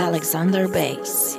AlexUnder Base.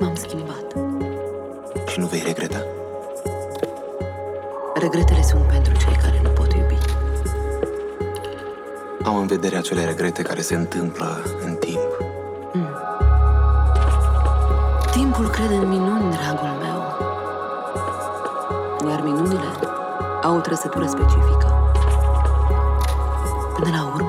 m-am schimbat. Și nu vei regreta? Regretele sunt pentru cei care nu pot iubi. Am în vedere acele regrete care se întâmplă în timp. Mm. Timpul crede în minuni, dragul meu. Iar minunile au o trăsătură specifică. Până la urmă,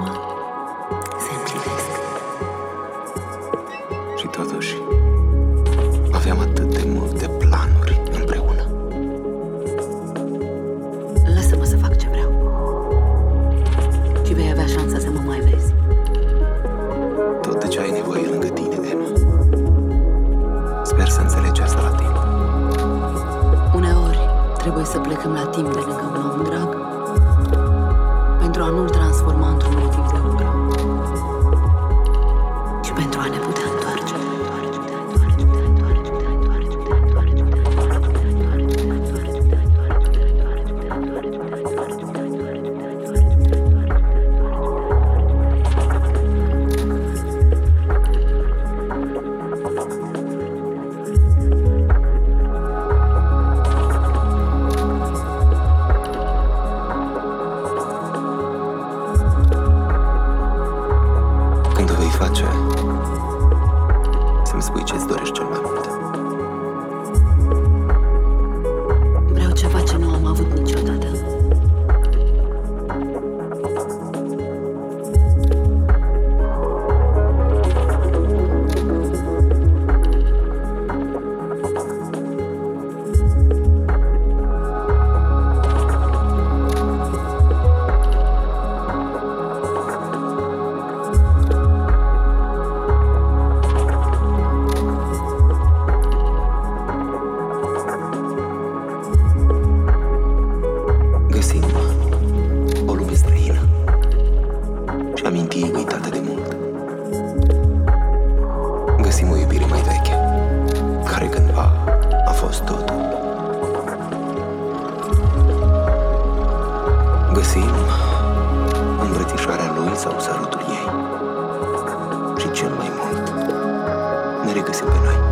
fost totul. Găsim îmbrățișarea lui sau sărutul ei. Și cel mai mult ne regăsim pe noi.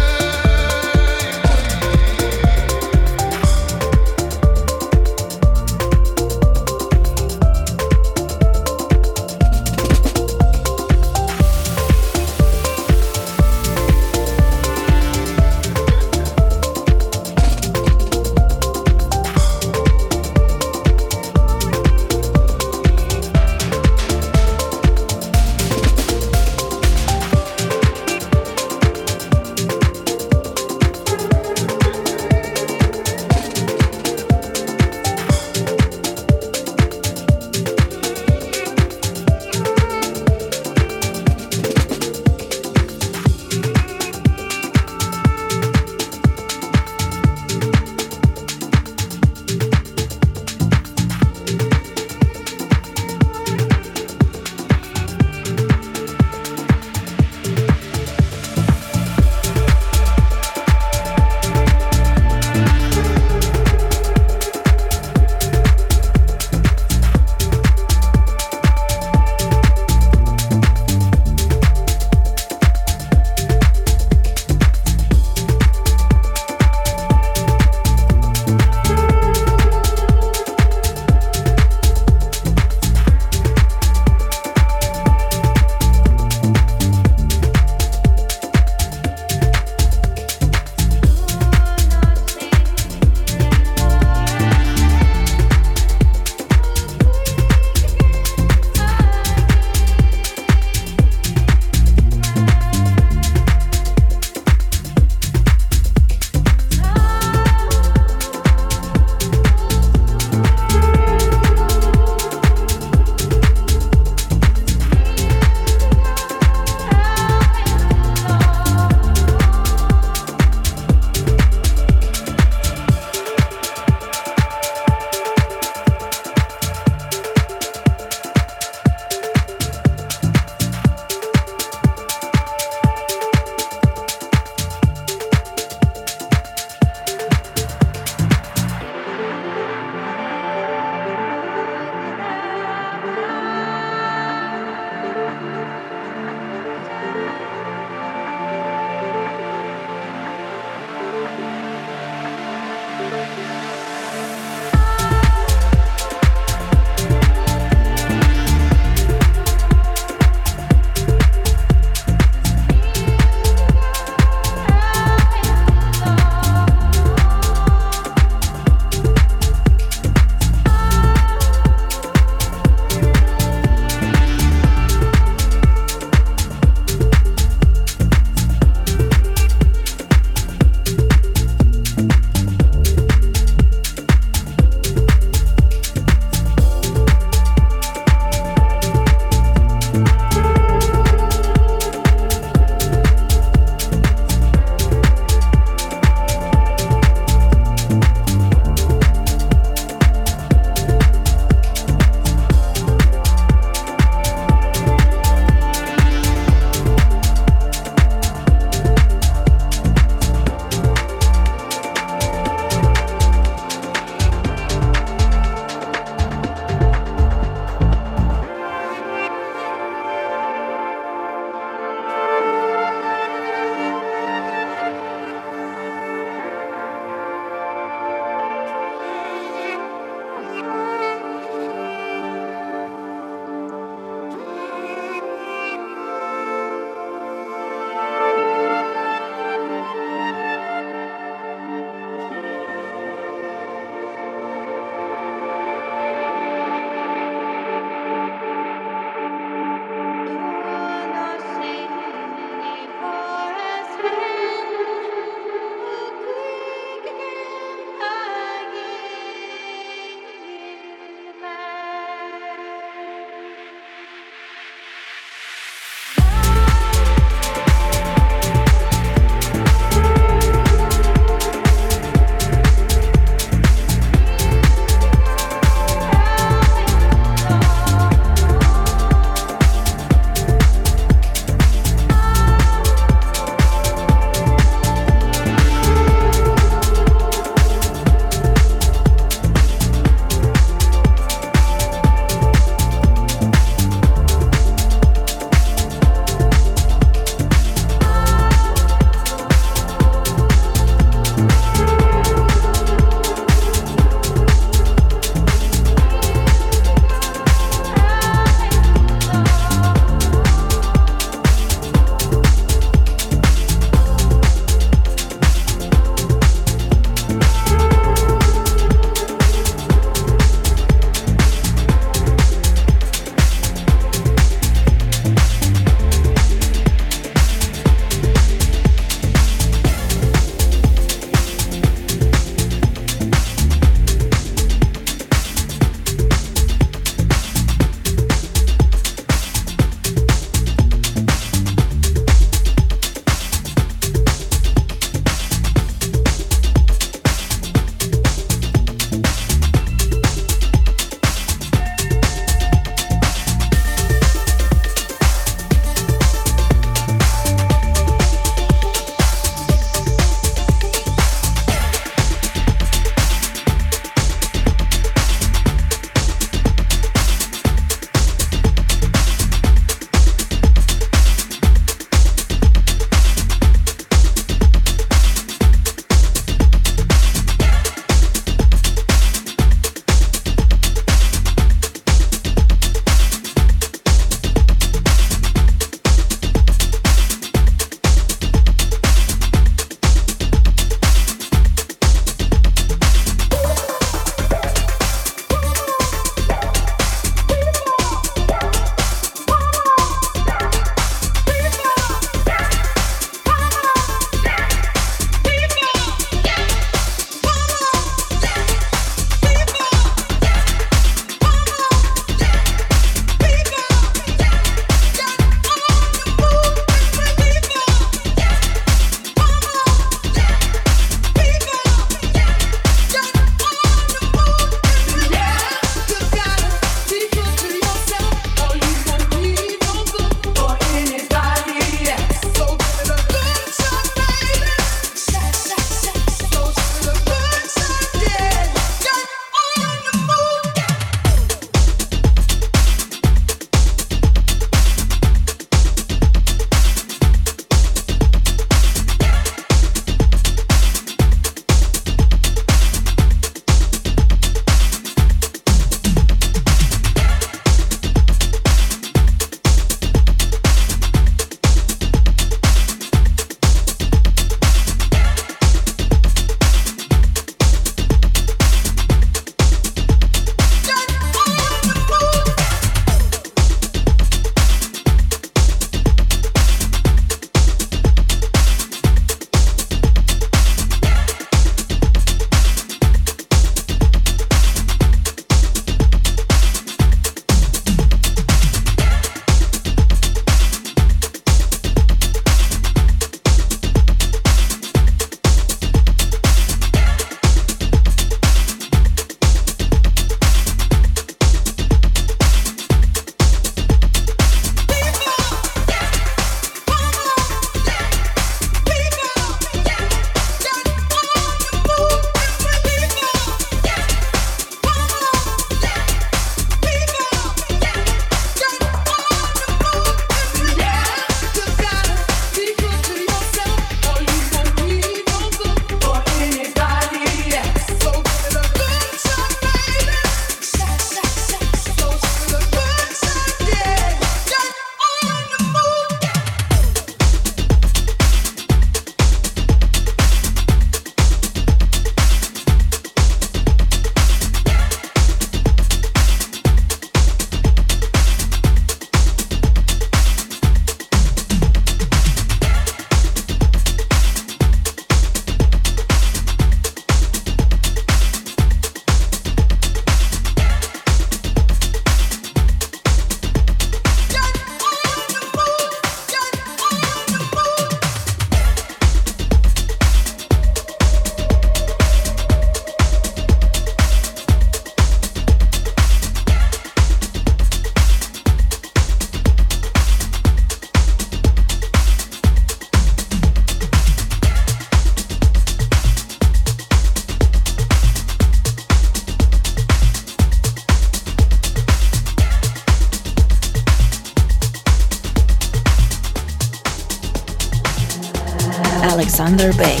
AlexUnder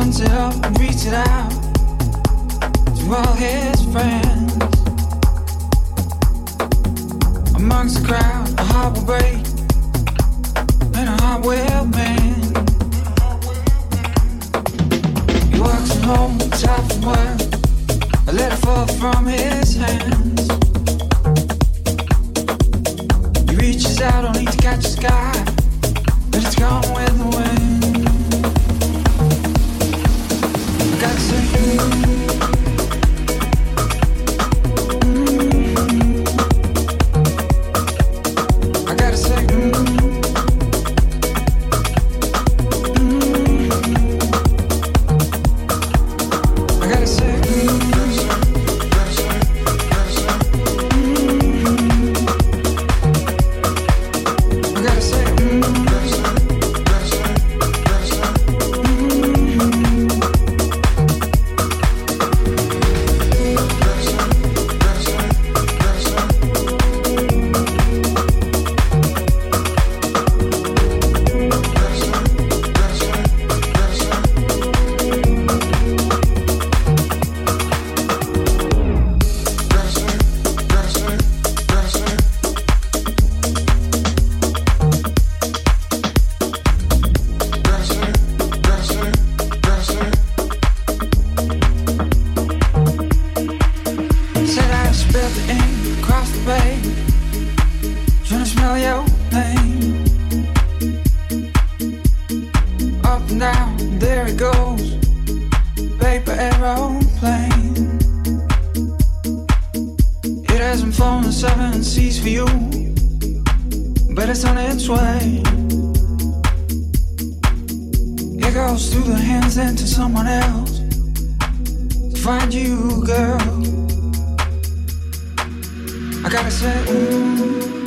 until I reach it out to all his friends. Amongst the crowd, a heart will break and a heart will mend. He walks home, tired from work. A letter fall from his hands. He reaches out, only to catch the sky, but it's gone with the wind got to rise and fall seven seas for you, but it's on its way. It goes through the hands into someone else to find you, girl. I gotta say, ooh.